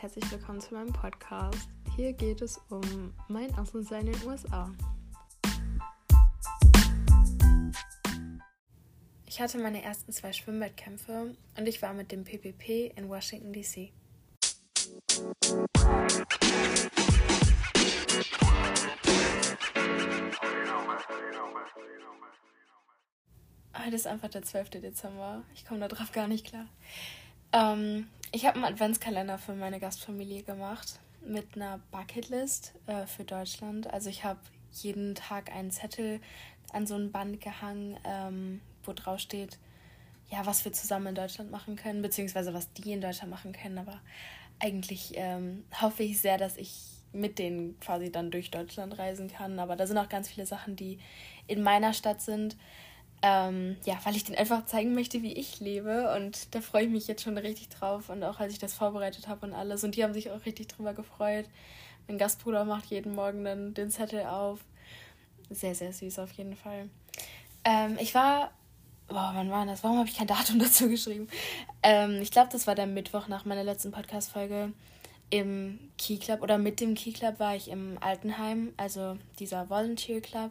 herzlich willkommen zu meinem Podcast. Hier geht es um mein Auslandsjahr in den USA. Ich hatte meine ersten zwei Schwimmwettkämpfe und ich war mit dem PPP in Washington, D.C. Heute ist einfach der 12. Dezember. Ich komme darauf gar nicht klar. Ähm, ich habe einen Adventskalender für meine Gastfamilie gemacht mit einer Bucketlist äh, für Deutschland. Also ich habe jeden Tag einen Zettel an so ein Band gehangen, ähm, wo drauf steht, ja, was wir zusammen in Deutschland machen können, beziehungsweise was die in Deutschland machen können. Aber eigentlich ähm, hoffe ich sehr, dass ich mit denen quasi dann durch Deutschland reisen kann. Aber da sind auch ganz viele Sachen, die in meiner Stadt sind. Ähm, ja, weil ich denen einfach zeigen möchte, wie ich lebe. Und da freue ich mich jetzt schon richtig drauf. Und auch als ich das vorbereitet habe und alles. Und die haben sich auch richtig drüber gefreut. Mein Gastbruder macht jeden Morgen dann den Zettel auf. Sehr, sehr süß auf jeden Fall. Ähm, ich war. Boah, wann war das? Warum habe ich kein Datum dazu geschrieben? Ähm, ich glaube, das war der Mittwoch nach meiner letzten Podcast-Folge im Key Club oder mit dem Key Club war ich im Altenheim, also dieser Volunteer Club.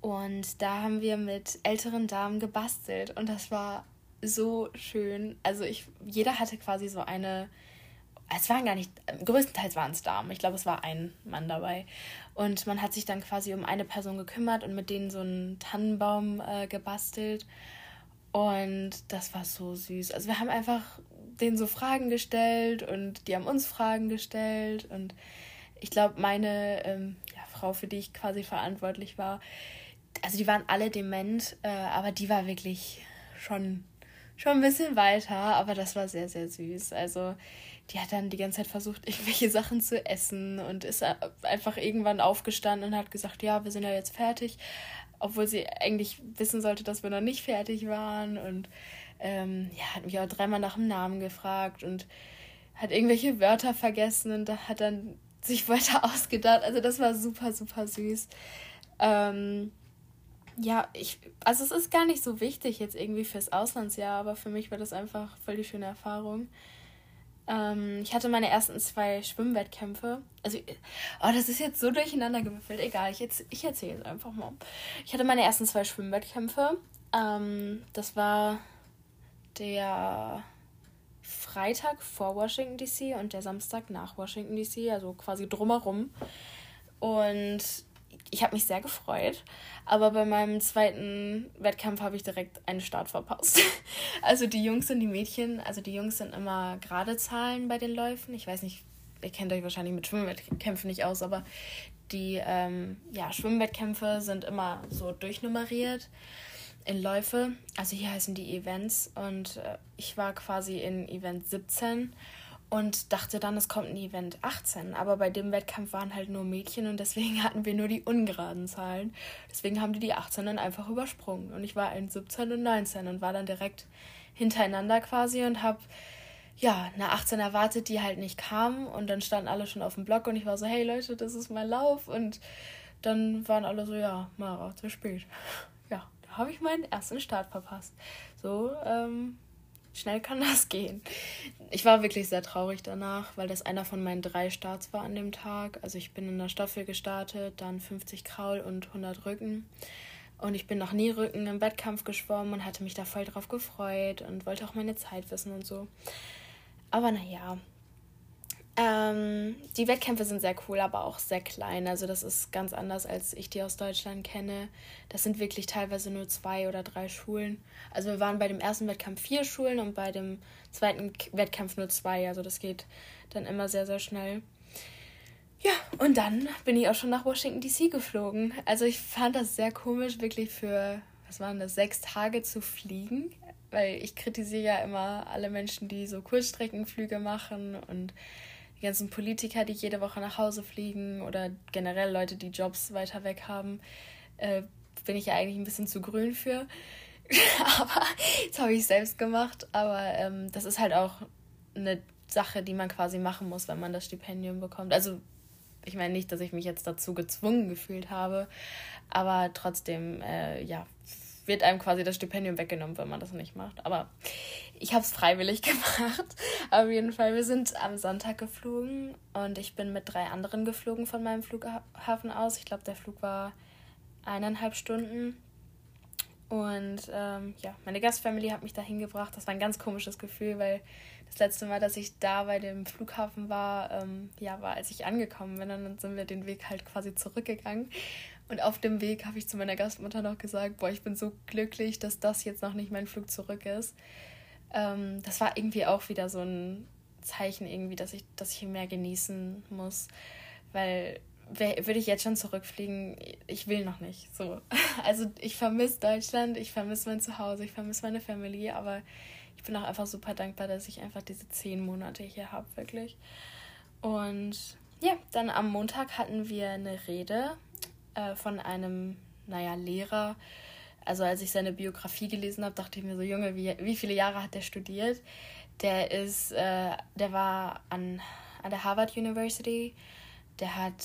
Und da haben wir mit älteren Damen gebastelt und das war so schön. Also ich, jeder hatte quasi so eine, es waren gar nicht, größtenteils waren es Damen. Ich glaube, es war ein Mann dabei. Und man hat sich dann quasi um eine Person gekümmert und mit denen so einen Tannenbaum äh, gebastelt. Und das war so süß. Also wir haben einfach denen so Fragen gestellt und die haben uns Fragen gestellt. Und ich glaube, meine ähm, ja, Frau, für die ich quasi verantwortlich war, also die waren alle dement, äh, aber die war wirklich schon, schon ein bisschen weiter, aber das war sehr, sehr süß. Also die hat dann die ganze Zeit versucht, irgendwelche Sachen zu essen und ist einfach irgendwann aufgestanden und hat gesagt, ja, wir sind ja jetzt fertig, obwohl sie eigentlich wissen sollte, dass wir noch nicht fertig waren und ähm, ja, hat mich auch dreimal nach dem Namen gefragt und hat irgendwelche Wörter vergessen und hat dann sich weiter ausgedacht. Also das war super, super süß. Ähm, ja, ich, also es ist gar nicht so wichtig jetzt irgendwie fürs Auslandsjahr, aber für mich war das einfach voll die schöne Erfahrung. Ähm, ich hatte meine ersten zwei Schwimmwettkämpfe. Also, oh, das ist jetzt so durcheinander gewürfelt. Egal, ich, ich erzähle es einfach mal. Ich hatte meine ersten zwei Schwimmwettkämpfe. Ähm, das war der Freitag vor Washington DC und der Samstag nach Washington DC, also quasi drumherum. Und ich habe mich sehr gefreut, aber bei meinem zweiten Wettkampf habe ich direkt einen Start verpasst. Also die Jungs und die Mädchen, also die Jungs sind immer gerade Zahlen bei den Läufen. Ich weiß nicht, ihr kennt euch wahrscheinlich mit Schwimmwettkämpfen nicht aus, aber die ähm, ja, Schwimmwettkämpfe sind immer so durchnummeriert in Läufe. Also hier heißen die Events und äh, ich war quasi in Event 17 und dachte dann, es kommt ein Event 18. Aber bei dem Wettkampf waren halt nur Mädchen und deswegen hatten wir nur die ungeraden Zahlen. Deswegen haben die die 18 dann einfach übersprungen. Und ich war in 17 und 19 und war dann direkt hintereinander quasi und habe ja, eine 18 erwartet, die halt nicht kam. Und dann standen alle schon auf dem Block und ich war so, hey Leute, das ist mein Lauf. Und dann waren alle so, ja, Mara, zu spät. Ja, da habe ich meinen ersten Start verpasst. So, ähm, Schnell kann das gehen. Ich war wirklich sehr traurig danach, weil das einer von meinen drei Starts war an dem Tag. Also ich bin in der Staffel gestartet, dann 50 Kraul und 100 Rücken. Und ich bin noch nie Rücken im Wettkampf geschwommen und hatte mich da voll drauf gefreut und wollte auch meine Zeit wissen und so. Aber naja, ähm, die Wettkämpfe sind sehr cool, aber auch sehr klein. Also das ist ganz anders, als ich die aus Deutschland kenne. Das sind wirklich teilweise nur zwei oder drei Schulen. Also wir waren bei dem ersten Wettkampf vier Schulen und bei dem zweiten Wettkampf nur zwei. Also das geht dann immer sehr, sehr schnell. Ja, und dann bin ich auch schon nach Washington DC geflogen. Also ich fand das sehr komisch, wirklich für, was waren das, sechs Tage zu fliegen. Weil ich kritisiere ja immer alle Menschen, die so Kurzstreckenflüge machen und die ganzen Politiker, die jede Woche nach Hause fliegen oder generell Leute, die Jobs weiter weg haben, äh, bin ich ja eigentlich ein bisschen zu grün für. aber das habe ich selbst gemacht. Aber ähm, das ist halt auch eine Sache, die man quasi machen muss, wenn man das Stipendium bekommt. Also ich meine nicht, dass ich mich jetzt dazu gezwungen gefühlt habe, aber trotzdem, äh, ja, wird einem quasi das Stipendium weggenommen, wenn man das nicht macht. Aber ich habe es freiwillig gemacht. Auf jeden Fall, wir sind am Sonntag geflogen und ich bin mit drei anderen geflogen von meinem Flughafen aus. Ich glaube, der Flug war eineinhalb Stunden. Und ähm, ja, meine Gastfamilie hat mich da hingebracht. Das war ein ganz komisches Gefühl, weil das letzte Mal, dass ich da bei dem Flughafen war, ähm, ja, war, als ich angekommen bin. Und dann sind wir den Weg halt quasi zurückgegangen. Und auf dem Weg habe ich zu meiner Gastmutter noch gesagt, boah, ich bin so glücklich, dass das jetzt noch nicht mein Flug zurück ist. Ähm, das war irgendwie auch wieder so ein Zeichen irgendwie, dass ich, dass ich mehr genießen muss. Weil würde ich jetzt schon zurückfliegen, ich will noch nicht. So. Also ich vermisse Deutschland, ich vermisse mein Zuhause, ich vermisse meine Familie, aber ich bin auch einfach super dankbar, dass ich einfach diese zehn Monate hier habe, wirklich. Und ja, dann am Montag hatten wir eine Rede äh, von einem, naja, Lehrer. Also als ich seine Biografie gelesen habe, dachte ich mir so, Junge, wie, wie viele Jahre hat der studiert? Der ist, äh, der war an, an der Harvard University. Der hat,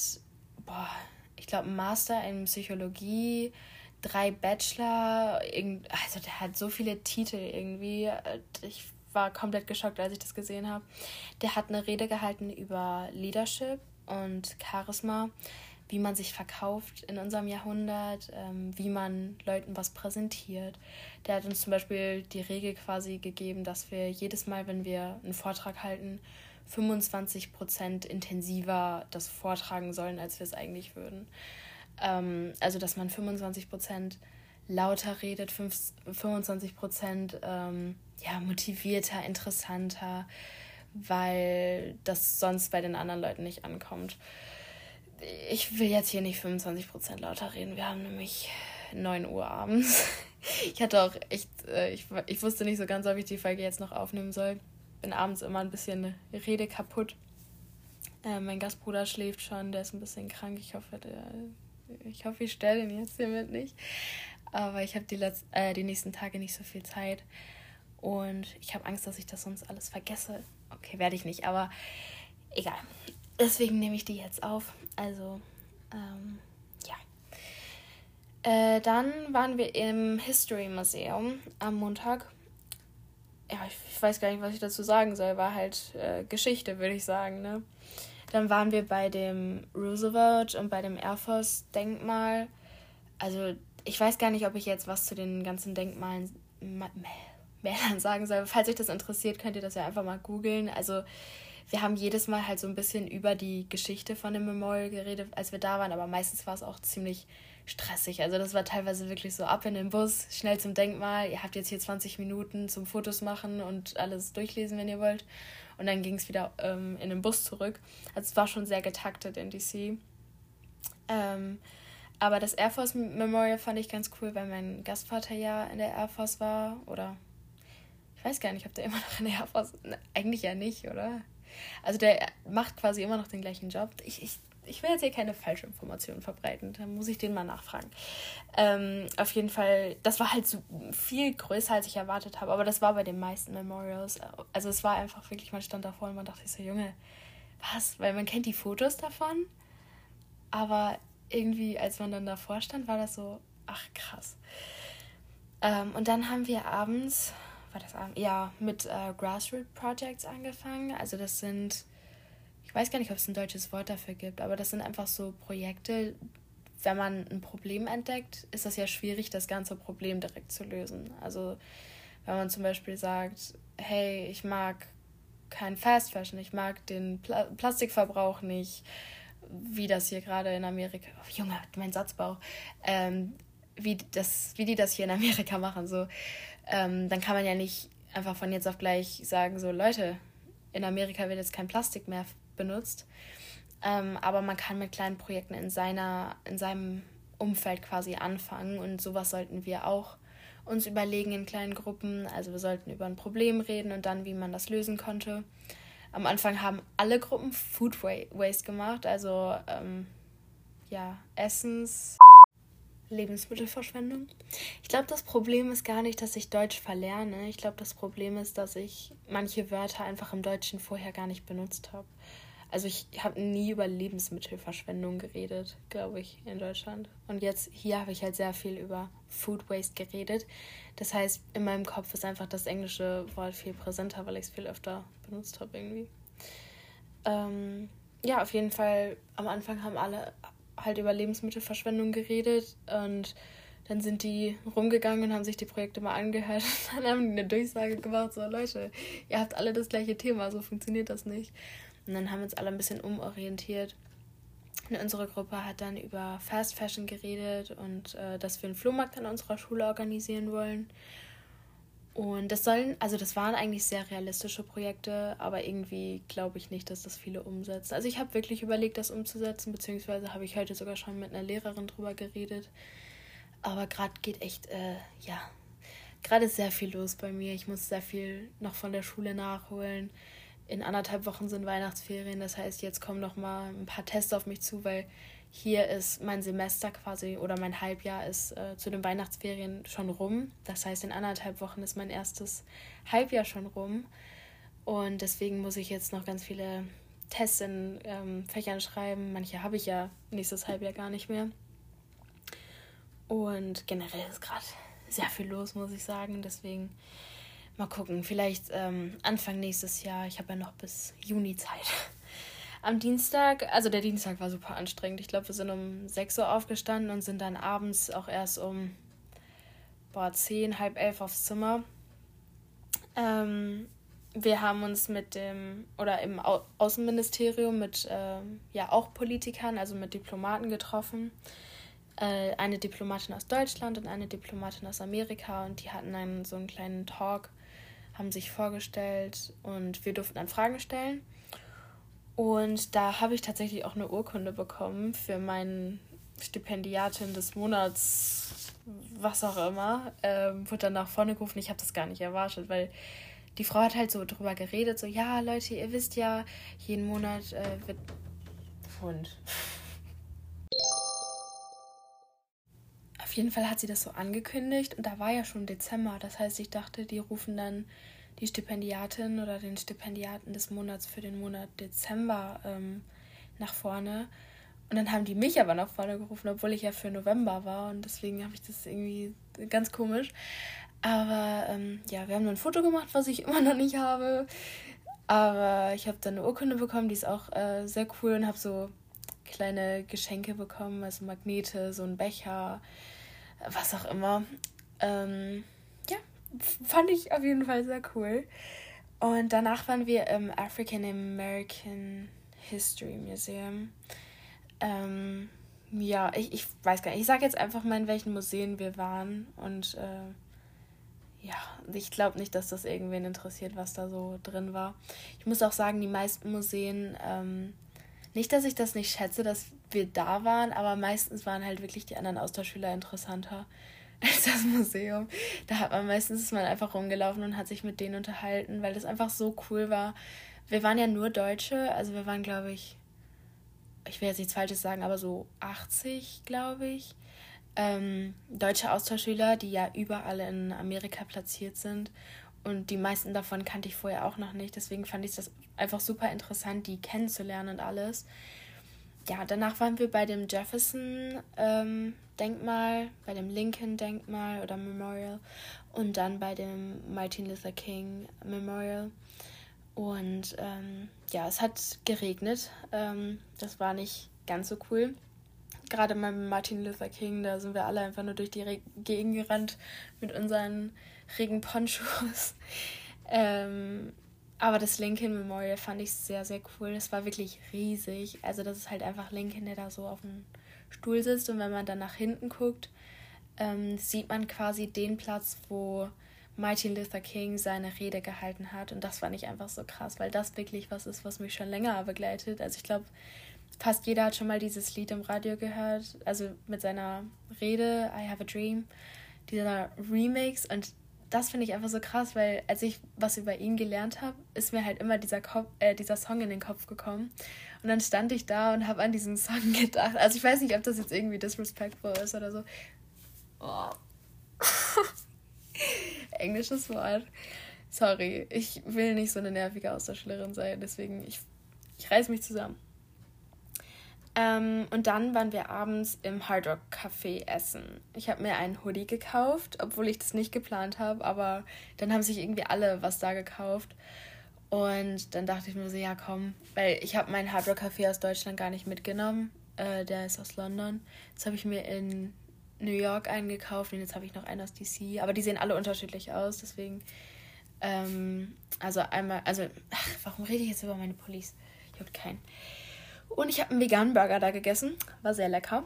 boah, ich glaube, einen Master in Psychologie, drei Bachelor, also der hat so viele Titel irgendwie. Ich war komplett geschockt, als ich das gesehen habe. Der hat eine Rede gehalten über Leadership und Charisma, wie man sich verkauft in unserem Jahrhundert, ähm, wie man Leuten was präsentiert. Der hat uns zum Beispiel die Regel quasi gegeben, dass wir jedes Mal, wenn wir einen Vortrag halten, 25 Prozent intensiver das vortragen sollen, als wir es eigentlich würden. Ähm, also, dass man 25 Prozent lauter redet, 25 Prozent ähm, ja, motivierter, interessanter, weil das sonst bei den anderen Leuten nicht ankommt. Ich will jetzt hier nicht 25 Prozent lauter reden. Wir haben nämlich 9 Uhr abends. Ich hatte auch echt, äh, ich, ich wusste nicht so ganz, ob ich die Folge jetzt noch aufnehmen soll. Bin abends immer ein bisschen Rede kaputt. Äh, mein Gastbruder schläft schon, der ist ein bisschen krank. Ich hoffe, der ich hoffe, ich stelle den jetzt hiermit nicht. Aber ich habe die, äh, die nächsten Tage nicht so viel Zeit. Und ich habe Angst, dass ich das sonst alles vergesse. Okay, werde ich nicht, aber egal. Deswegen nehme ich die jetzt auf. Also, ähm, ja. Äh, dann waren wir im History Museum am Montag. Ja, ich, ich, weiß gar nicht, was ich dazu sagen soll. War halt äh, Geschichte, würde ich sagen, ne? Dann waren wir bei dem Roosevelt und bei dem Air Force Denkmal. Also ich weiß gar nicht, ob ich jetzt was zu den ganzen Denkmalen Männern sagen soll. Falls euch das interessiert, könnt ihr das ja einfach mal googeln. Also wir haben jedes Mal halt so ein bisschen über die Geschichte von dem Memorial geredet, als wir da waren, aber meistens war es auch ziemlich stressig. Also das war teilweise wirklich so ab in den Bus, schnell zum Denkmal. Ihr habt jetzt hier 20 Minuten zum Fotos machen und alles durchlesen, wenn ihr wollt und dann ging es wieder ähm, in den Bus zurück. Also es war schon sehr getaktet in DC. Ähm, aber das Air Force Memorial fand ich ganz cool, weil mein Gastvater ja in der Air Force war. Oder ich weiß gar nicht, ob der immer noch in der Air Force. Ne, eigentlich ja nicht, oder? Also der macht quasi immer noch den gleichen Job. Ich, ich ich will jetzt hier keine falsche Informationen verbreiten, da muss ich den mal nachfragen. Ähm, auf jeden Fall, das war halt so viel größer, als ich erwartet habe, aber das war bei den meisten Memorials. Also es war einfach wirklich, man stand davor und man dachte so, Junge, was? Weil man kennt die Fotos davon, aber irgendwie, als man dann davor stand, war das so, ach krass. Ähm, und dann haben wir abends, war das? Ja, mit äh, Grassroot Projects angefangen. Also das sind ich weiß gar nicht, ob es ein deutsches Wort dafür gibt, aber das sind einfach so Projekte, wenn man ein Problem entdeckt, ist das ja schwierig, das ganze Problem direkt zu lösen. Also wenn man zum Beispiel sagt, hey, ich mag kein Fast Fashion, ich mag den Pla Plastikverbrauch nicht, wie das hier gerade in Amerika, oh, Junge, mein Satzbau, ähm, wie, das, wie die das hier in Amerika machen, so, ähm, dann kann man ja nicht einfach von jetzt auf gleich sagen, so Leute, in Amerika wird jetzt kein Plastik mehr benutzt. Ähm, aber man kann mit kleinen Projekten in, seiner, in seinem Umfeld quasi anfangen und sowas sollten wir auch uns überlegen in kleinen Gruppen. Also wir sollten über ein Problem reden und dann, wie man das lösen konnte. Am Anfang haben alle Gruppen Food Waste gemacht, also ähm, ja, Essens. Lebensmittelverschwendung. Ich glaube, das Problem ist gar nicht, dass ich Deutsch verlerne. Ich glaube, das Problem ist, dass ich manche Wörter einfach im Deutschen vorher gar nicht benutzt habe. Also ich habe nie über Lebensmittelverschwendung geredet, glaube ich, in Deutschland. Und jetzt hier habe ich halt sehr viel über Food Waste geredet. Das heißt, in meinem Kopf ist einfach das englische Wort viel präsenter, weil ich es viel öfter benutzt habe irgendwie. Ähm, ja, auf jeden Fall, am Anfang haben alle halt über Lebensmittelverschwendung geredet und dann sind die rumgegangen und haben sich die Projekte mal angehört. Und dann haben die eine Durchsage gemacht, so Leute, ihr habt alle das gleiche Thema, so funktioniert das nicht. Und dann haben wir uns alle ein bisschen umorientiert. Und unsere Gruppe hat dann über Fast Fashion geredet und äh, dass wir einen Flohmarkt an unserer Schule organisieren wollen. Und das sollen, also das waren eigentlich sehr realistische Projekte, aber irgendwie glaube ich nicht, dass das viele umsetzen. Also ich habe wirklich überlegt, das umzusetzen, beziehungsweise habe ich heute sogar schon mit einer Lehrerin drüber geredet. Aber gerade geht echt, äh, ja, gerade ist sehr viel los bei mir. Ich muss sehr viel noch von der Schule nachholen. In anderthalb Wochen sind Weihnachtsferien, das heißt, jetzt kommen noch mal ein paar Tests auf mich zu, weil hier ist mein Semester quasi oder mein Halbjahr ist äh, zu den Weihnachtsferien schon rum. Das heißt, in anderthalb Wochen ist mein erstes Halbjahr schon rum. Und deswegen muss ich jetzt noch ganz viele Tests in ähm, Fächern schreiben. Manche habe ich ja nächstes Halbjahr gar nicht mehr. Und generell ist gerade sehr viel los, muss ich sagen. Deswegen mal gucken. Vielleicht ähm, Anfang nächstes Jahr. Ich habe ja noch bis Juni Zeit am Dienstag, also der Dienstag war super anstrengend. Ich glaube, wir sind um 6 Uhr aufgestanden und sind dann abends auch erst um boah, 10, halb elf aufs Zimmer. Ähm, wir haben uns mit dem, oder im Au Außenministerium mit äh, ja auch Politikern, also mit Diplomaten getroffen. Äh, eine Diplomatin aus Deutschland und eine Diplomatin aus Amerika und die hatten einen so einen kleinen Talk, haben sich vorgestellt und wir durften dann Fragen stellen. Und da habe ich tatsächlich auch eine Urkunde bekommen für meinen Stipendiatin des Monats, was auch immer. Ähm, wurde dann nach vorne gerufen. Ich habe das gar nicht erwartet, weil die Frau hat halt so drüber geredet, so, ja, Leute, ihr wisst ja, jeden Monat äh, wird... Hund. Auf jeden Fall hat sie das so angekündigt und da war ja schon Dezember. Das heißt, ich dachte, die rufen dann die Stipendiatin oder den Stipendiaten des Monats für den Monat Dezember ähm, nach vorne. Und dann haben die mich aber nach vorne gerufen, obwohl ich ja für November war. Und deswegen habe ich das irgendwie ganz komisch. Aber ähm, ja, wir haben ein Foto gemacht, was ich immer noch nicht habe. Aber ich habe dann eine Urkunde bekommen, die ist auch äh, sehr cool und habe so kleine Geschenke bekommen, also Magnete, so ein Becher, was auch immer. Ähm, fand ich auf jeden Fall sehr cool. Und danach waren wir im African American History Museum. Ähm, ja, ich, ich weiß gar nicht. Ich sage jetzt einfach mal, in welchen Museen wir waren. Und äh, ja, ich glaube nicht, dass das irgendwen interessiert, was da so drin war. Ich muss auch sagen, die meisten Museen, ähm, nicht, dass ich das nicht schätze, dass wir da waren, aber meistens waren halt wirklich die anderen Austauschschüler interessanter als das Museum. Da hat man meistens ist man einfach rumgelaufen und hat sich mit denen unterhalten, weil das einfach so cool war. Wir waren ja nur Deutsche, also wir waren, glaube ich, ich will jetzt nichts Falsches sagen, aber so 80, glaube ich. Ähm, deutsche Austauschschüler, die ja überall in Amerika platziert sind. Und die meisten davon kannte ich vorher auch noch nicht. Deswegen fand ich das einfach super interessant, die kennenzulernen und alles ja, danach waren wir bei dem Jefferson-Denkmal, ähm, bei dem Lincoln-Denkmal oder Memorial und dann bei dem Martin Luther King Memorial. Und ähm, ja, es hat geregnet. Ähm, das war nicht ganz so cool. Gerade beim Martin Luther King, da sind wir alle einfach nur durch die Gegend gerannt mit unseren Regenponchos. ähm, aber das Lincoln Memorial fand ich sehr, sehr cool. Es war wirklich riesig. Also das ist halt einfach Lincoln, der da so auf dem Stuhl sitzt. Und wenn man dann nach hinten guckt, ähm, sieht man quasi den Platz, wo Martin Luther King seine Rede gehalten hat. Und das fand ich einfach so krass, weil das wirklich was ist, was mich schon länger begleitet. Also ich glaube, fast jeder hat schon mal dieses Lied im Radio gehört. Also mit seiner Rede, I Have a Dream. Dieser Remix. Und das finde ich einfach so krass, weil als ich was über ihn gelernt habe, ist mir halt immer dieser, Kopf, äh, dieser Song in den Kopf gekommen. Und dann stand ich da und habe an diesen Song gedacht. Also ich weiß nicht, ob das jetzt irgendwie disrespectful ist oder so. Oh. Englisches Wort. Sorry, ich will nicht so eine nervige Austauschschülerin sein, deswegen ich, ich reiß mich zusammen. Ähm, und dann waren wir abends im Hard Rock Café essen. Ich habe mir einen Hoodie gekauft, obwohl ich das nicht geplant habe, aber dann haben sich irgendwie alle was da gekauft. Und dann dachte ich mir so, ja komm, weil ich habe meinen Hard Rock Café aus Deutschland gar nicht mitgenommen. Äh, der ist aus London. Jetzt habe ich mir in New York einen gekauft und jetzt habe ich noch einen aus DC. Aber die sehen alle unterschiedlich aus, deswegen. Ähm, also einmal, also, ach, warum rede ich jetzt über meine Police? Juckt keinen. Und ich habe einen veganen Burger da gegessen. War sehr lecker.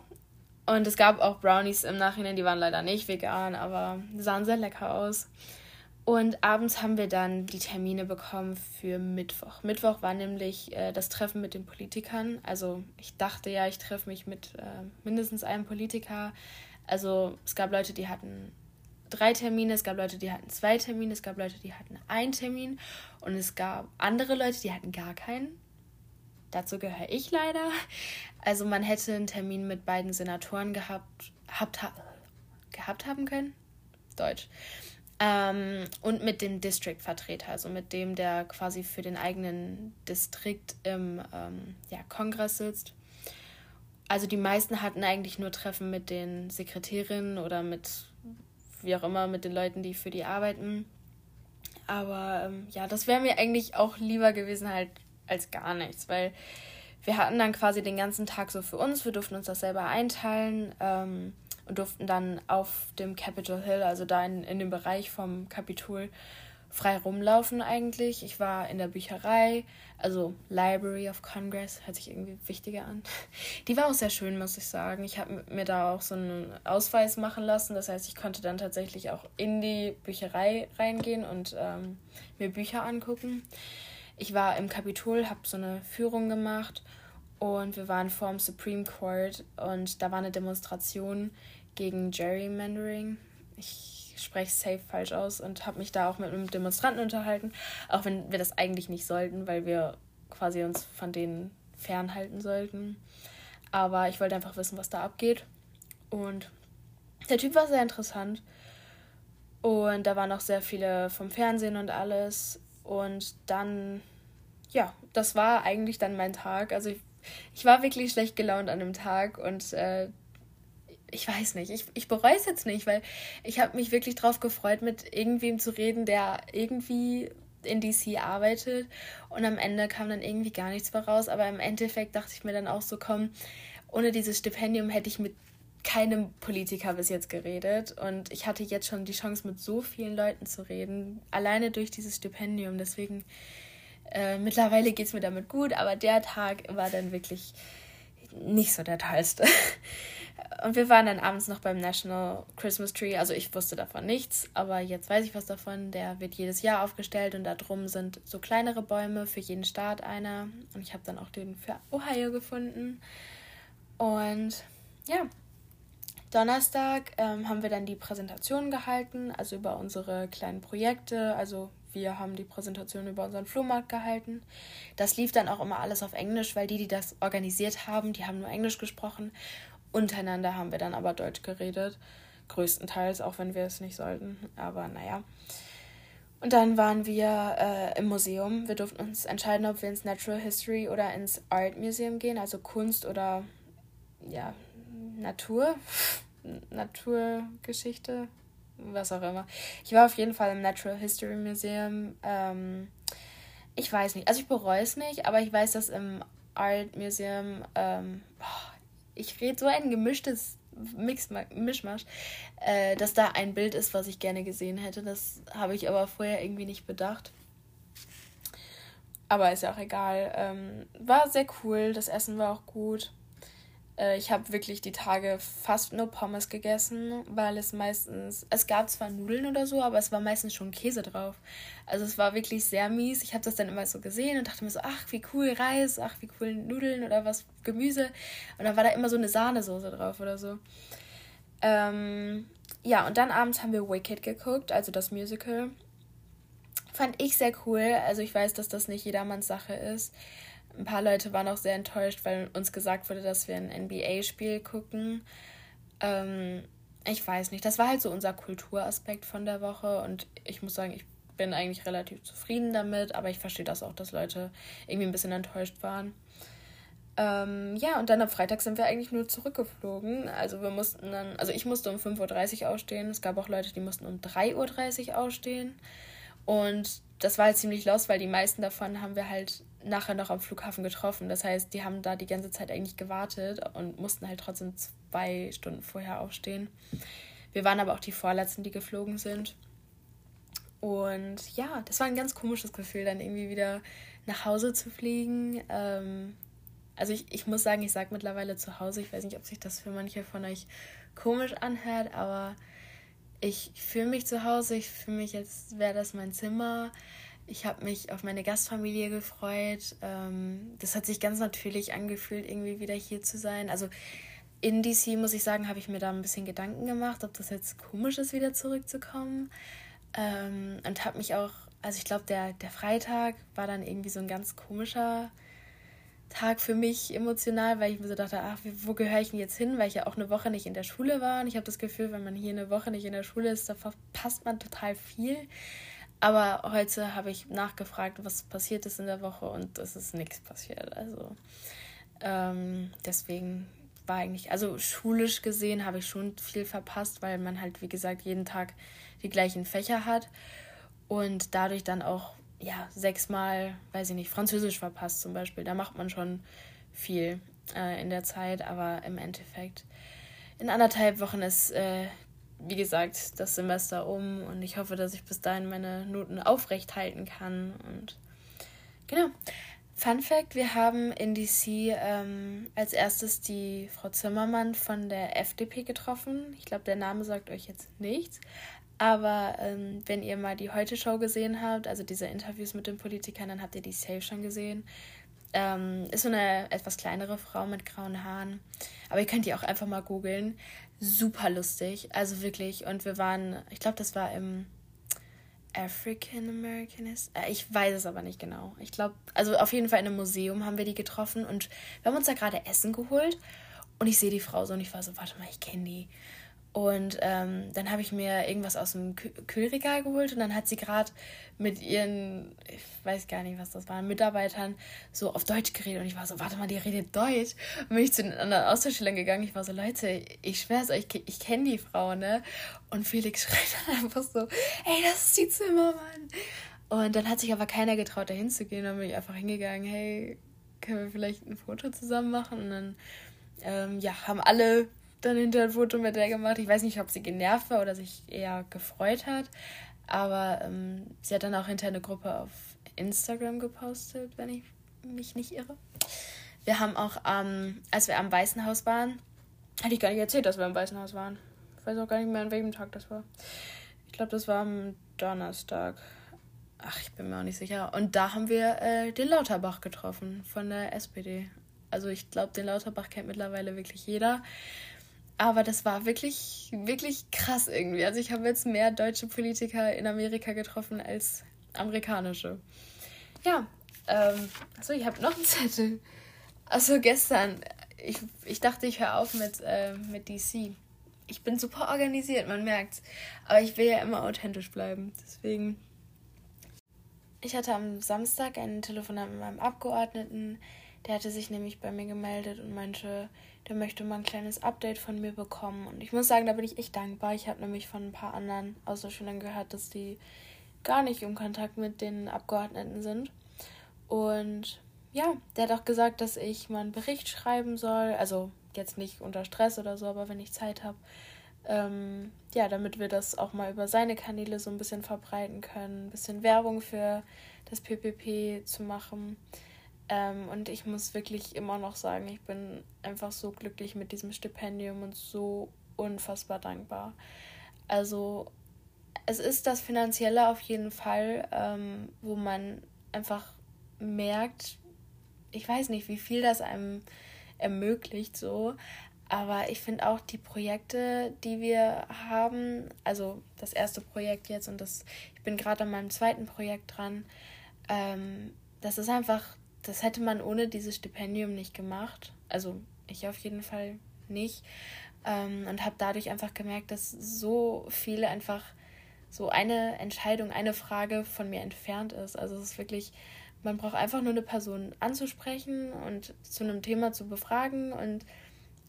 Und es gab auch Brownies im Nachhinein, die waren leider nicht vegan, aber sahen sehr lecker aus. Und abends haben wir dann die Termine bekommen für Mittwoch. Mittwoch war nämlich äh, das Treffen mit den Politikern. Also ich dachte ja, ich treffe mich mit äh, mindestens einem Politiker. Also es gab Leute, die hatten drei Termine, es gab Leute, die hatten zwei Termine, es gab Leute, die hatten einen Termin und es gab andere Leute, die hatten gar keinen. Dazu gehöre ich leider. Also man hätte einen Termin mit beiden Senatoren gehabt, habt, ha, gehabt haben können. Deutsch. Ähm, und mit dem District-Vertreter, also mit dem, der quasi für den eigenen Distrikt im ähm, ja, Kongress sitzt. Also die meisten hatten eigentlich nur Treffen mit den Sekretärinnen oder mit, wie auch immer, mit den Leuten, die für die arbeiten. Aber ähm, ja, das wäre mir eigentlich auch lieber gewesen, halt als gar nichts, weil wir hatten dann quasi den ganzen Tag so für uns, wir durften uns das selber einteilen ähm, und durften dann auf dem Capitol Hill, also da in, in dem Bereich vom Kapitol, frei rumlaufen eigentlich. Ich war in der Bücherei, also Library of Congress, hört sich irgendwie wichtiger an. Die war auch sehr schön, muss ich sagen. Ich habe mir da auch so einen Ausweis machen lassen. Das heißt, ich konnte dann tatsächlich auch in die Bücherei reingehen und ähm, mir Bücher angucken ich war im Kapitol, habe so eine Führung gemacht und wir waren vor dem Supreme Court und da war eine Demonstration gegen Gerrymandering. Ich spreche safe falsch aus und habe mich da auch mit einem Demonstranten unterhalten, auch wenn wir das eigentlich nicht sollten, weil wir quasi uns von denen fernhalten sollten. Aber ich wollte einfach wissen, was da abgeht. Und der Typ war sehr interessant. Und da waren auch sehr viele vom Fernsehen und alles. Und dann, ja, das war eigentlich dann mein Tag. Also ich, ich war wirklich schlecht gelaunt an dem Tag und äh, ich weiß nicht, ich, ich bereue es jetzt nicht, weil ich habe mich wirklich drauf gefreut, mit irgendwem zu reden, der irgendwie in DC arbeitet und am Ende kam dann irgendwie gar nichts mehr raus, aber im Endeffekt dachte ich mir dann auch so, komm, ohne dieses Stipendium hätte ich mit keinem Politiker bis jetzt geredet und ich hatte jetzt schon die Chance, mit so vielen Leuten zu reden, alleine durch dieses Stipendium. Deswegen, äh, mittlerweile geht es mir damit gut, aber der Tag war dann wirklich nicht so der tollste. Und wir waren dann abends noch beim National Christmas Tree. Also ich wusste davon nichts, aber jetzt weiß ich was davon. Der wird jedes Jahr aufgestellt und da drum sind so kleinere Bäume, für jeden Staat einer. Und ich habe dann auch den für Ohio gefunden. Und ja, Donnerstag ähm, haben wir dann die Präsentation gehalten, also über unsere kleinen Projekte. Also wir haben die Präsentation über unseren Flohmarkt gehalten. Das lief dann auch immer alles auf Englisch, weil die, die das organisiert haben, die haben nur Englisch gesprochen. Untereinander haben wir dann aber Deutsch geredet. Größtenteils, auch wenn wir es nicht sollten. Aber naja. Und dann waren wir äh, im Museum. Wir durften uns entscheiden, ob wir ins Natural History oder ins Art Museum gehen, also Kunst oder ja, Natur, Naturgeschichte, was auch immer. Ich war auf jeden Fall im Natural History Museum. Ähm, ich weiß nicht, also ich bereue es nicht, aber ich weiß, dass im Art Museum, ähm, ich rede so ein gemischtes Mix, Mischmasch, äh, dass da ein Bild ist, was ich gerne gesehen hätte. Das habe ich aber vorher irgendwie nicht bedacht. Aber ist ja auch egal. Ähm, war sehr cool, das Essen war auch gut. Äh, ich habe wirklich die Tage fast nur Pommes gegessen, weil es meistens, es gab zwar Nudeln oder so, aber es war meistens schon Käse drauf. Also es war wirklich sehr mies. Ich habe das dann immer so gesehen und dachte mir so, ach, wie cool Reis, ach, wie cool Nudeln oder was, Gemüse. Und dann war da immer so eine Sahnesoße drauf oder so. Ähm, ja, und dann abends haben wir Wicked geguckt, also das Musical. Fand ich sehr cool. Also ich weiß, dass das nicht jedermanns Sache ist. Ein paar Leute waren auch sehr enttäuscht, weil uns gesagt wurde, dass wir ein NBA-Spiel gucken. Ähm, ich weiß nicht, das war halt so unser Kulturaspekt von der Woche und ich muss sagen, ich bin eigentlich relativ zufrieden damit, aber ich verstehe das auch, dass Leute irgendwie ein bisschen enttäuscht waren. Ähm, ja, und dann am Freitag sind wir eigentlich nur zurückgeflogen. Also wir mussten dann, also ich musste um 5.30 Uhr aufstehen. Es gab auch Leute, die mussten um 3.30 Uhr aufstehen. Und das war halt ziemlich los, weil die meisten davon haben wir halt nachher noch am Flughafen getroffen. Das heißt, die haben da die ganze Zeit eigentlich gewartet und mussten halt trotzdem zwei Stunden vorher aufstehen. Wir waren aber auch die Vorletzten, die geflogen sind. Und ja, das war ein ganz komisches Gefühl, dann irgendwie wieder nach Hause zu fliegen. Ähm, also ich, ich muss sagen, ich sage mittlerweile zu Hause, ich weiß nicht, ob sich das für manche von euch komisch anhört, aber ich fühle mich zu Hause, ich fühle mich, als wäre das mein Zimmer. Ich habe mich auf meine Gastfamilie gefreut. Ähm, das hat sich ganz natürlich angefühlt, irgendwie wieder hier zu sein. Also in DC, muss ich sagen, habe ich mir da ein bisschen Gedanken gemacht, ob das jetzt komisch ist, wieder zurückzukommen. Ähm, und habe mich auch, also ich glaube, der, der Freitag war dann irgendwie so ein ganz komischer Tag für mich emotional, weil ich mir so dachte, ach, wo gehöre ich denn jetzt hin, weil ich ja auch eine Woche nicht in der Schule war. Und ich habe das Gefühl, wenn man hier eine Woche nicht in der Schule ist, da verpasst man total viel. Aber heute habe ich nachgefragt, was passiert ist in der Woche und es ist nichts passiert. Also ähm, deswegen war eigentlich, also schulisch gesehen habe ich schon viel verpasst, weil man halt, wie gesagt, jeden Tag die gleichen Fächer hat und dadurch dann auch ja, sechsmal, weiß ich nicht, Französisch verpasst zum Beispiel. Da macht man schon viel äh, in der Zeit, aber im Endeffekt in anderthalb Wochen ist, äh, wie gesagt, das Semester um und ich hoffe, dass ich bis dahin meine Noten aufrecht halten kann. Und genau. Fun Fact: Wir haben in DC ähm, als erstes die Frau Zimmermann von der FDP getroffen. Ich glaube, der Name sagt euch jetzt nichts. Aber ähm, wenn ihr mal die Heute-Show gesehen habt, also diese Interviews mit den Politikern, dann habt ihr die safe schon gesehen. Ähm, ist so eine etwas kleinere Frau mit grauen Haaren. Aber ihr könnt die auch einfach mal googeln. Super lustig. Also wirklich. Und wir waren, ich glaube, das war im African American ist. Äh, ich weiß es aber nicht genau. Ich glaube, also auf jeden Fall in einem Museum haben wir die getroffen und wir haben uns da gerade Essen geholt. Und ich sehe die Frau so und ich war so, warte mal, ich kenne die. Und ähm, dann habe ich mir irgendwas aus dem Kühlregal geholt und dann hat sie gerade mit ihren, ich weiß gar nicht, was das waren, Mitarbeitern so auf Deutsch geredet und ich war so, warte mal, die redet Deutsch. Und bin ich zu den anderen Austauschschülern gegangen, ich war so, Leute, ich schwör's euch, ich, ich kenne die Frau, ne? Und Felix schreit dann einfach so, ey, das ist die Zimmermann. Und dann hat sich aber keiner getraut, da hinzugehen. Dann bin ich einfach hingegangen, hey, können wir vielleicht ein Foto zusammen machen? Und dann, ähm, ja, haben alle dann hinter ein Foto mit der gemacht. Ich weiß nicht, ob sie genervt war oder sich eher gefreut hat. Aber ähm, sie hat dann auch hinter eine Gruppe auf Instagram gepostet, wenn ich mich nicht irre. Wir haben auch, ähm, als wir am Weißen Haus waren, hatte ich gar nicht erzählt, dass wir am Weißen Haus waren. Ich weiß auch gar nicht mehr, an welchem Tag das war. Ich glaube, das war am Donnerstag. Ach, ich bin mir auch nicht sicher. Und da haben wir äh, den Lauterbach getroffen von der SPD. Also ich glaube, den Lauterbach kennt mittlerweile wirklich jeder. Aber das war wirklich, wirklich krass irgendwie. Also ich habe jetzt mehr deutsche Politiker in Amerika getroffen als amerikanische. Ja, ähm, achso, ich habe noch einen Zettel. Also gestern, ich, ich dachte, ich höre auf mit, äh, mit DC. Ich bin super organisiert, man merkt's. Aber ich will ja immer authentisch bleiben. Deswegen. Ich hatte am Samstag ein Telefonat mit meinem Abgeordneten. Der hatte sich nämlich bei mir gemeldet und meinte, der möchte mal ein kleines Update von mir bekommen. Und ich muss sagen, da bin ich echt dankbar. Ich habe nämlich von ein paar anderen Austauschschülern gehört, dass die gar nicht im Kontakt mit den Abgeordneten sind. Und ja, der hat auch gesagt, dass ich mal einen Bericht schreiben soll. Also jetzt nicht unter Stress oder so, aber wenn ich Zeit habe. Ähm, ja, damit wir das auch mal über seine Kanäle so ein bisschen verbreiten können, ein bisschen Werbung für das PPP zu machen. Ähm, und ich muss wirklich immer noch sagen, ich bin einfach so glücklich mit diesem Stipendium und so unfassbar dankbar. Also es ist das Finanzielle auf jeden Fall, ähm, wo man einfach merkt, ich weiß nicht, wie viel das einem ermöglicht so. Aber ich finde auch die Projekte, die wir haben, also das erste Projekt jetzt und das, ich bin gerade an meinem zweiten Projekt dran, ähm, das ist einfach das hätte man ohne dieses Stipendium nicht gemacht. Also ich auf jeden Fall nicht. Ähm, und habe dadurch einfach gemerkt, dass so viele einfach so eine Entscheidung, eine Frage von mir entfernt ist. Also es ist wirklich, man braucht einfach nur eine Person anzusprechen und zu einem Thema zu befragen und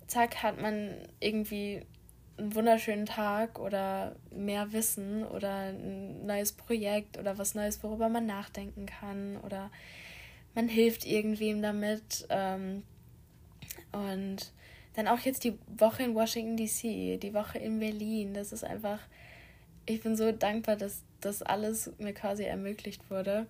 zack hat man irgendwie einen wunderschönen Tag oder mehr Wissen oder ein neues Projekt oder was Neues, worüber man nachdenken kann oder man hilft irgendwem damit. Ähm, und dann auch jetzt die Woche in Washington DC, die Woche in Berlin. Das ist einfach, ich bin so dankbar, dass das alles mir quasi ermöglicht wurde.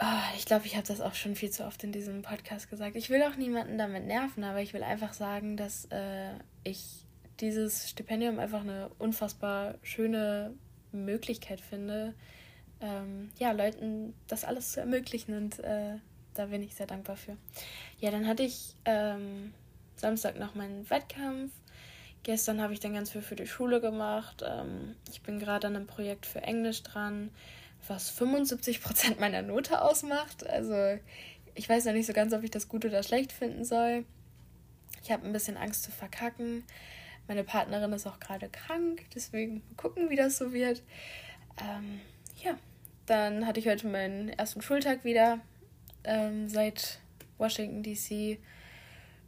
Oh, ich glaube, ich habe das auch schon viel zu oft in diesem Podcast gesagt. Ich will auch niemanden damit nerven, aber ich will einfach sagen, dass äh, ich dieses Stipendium einfach eine unfassbar schöne Möglichkeit finde, ähm, ja, Leuten das alles zu ermöglichen und äh, da bin ich sehr dankbar für. Ja, dann hatte ich ähm, Samstag noch meinen Wettkampf. Gestern habe ich dann ganz viel für die Schule gemacht. Ähm, ich bin gerade an einem Projekt für Englisch dran, was 75 Prozent meiner Note ausmacht. Also ich weiß noch nicht so ganz, ob ich das gut oder schlecht finden soll. Ich habe ein bisschen Angst zu verkacken. Meine Partnerin ist auch gerade krank, deswegen gucken, wie das so wird. Ähm, ja, dann hatte ich heute meinen ersten Schultag wieder ähm, seit Washington DC.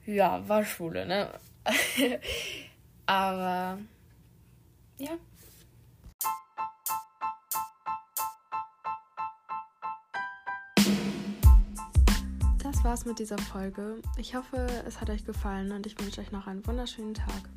Ja, war Schule, ne? Aber ja. Das war's mit dieser Folge. Ich hoffe, es hat euch gefallen und ich wünsche euch noch einen wunderschönen Tag.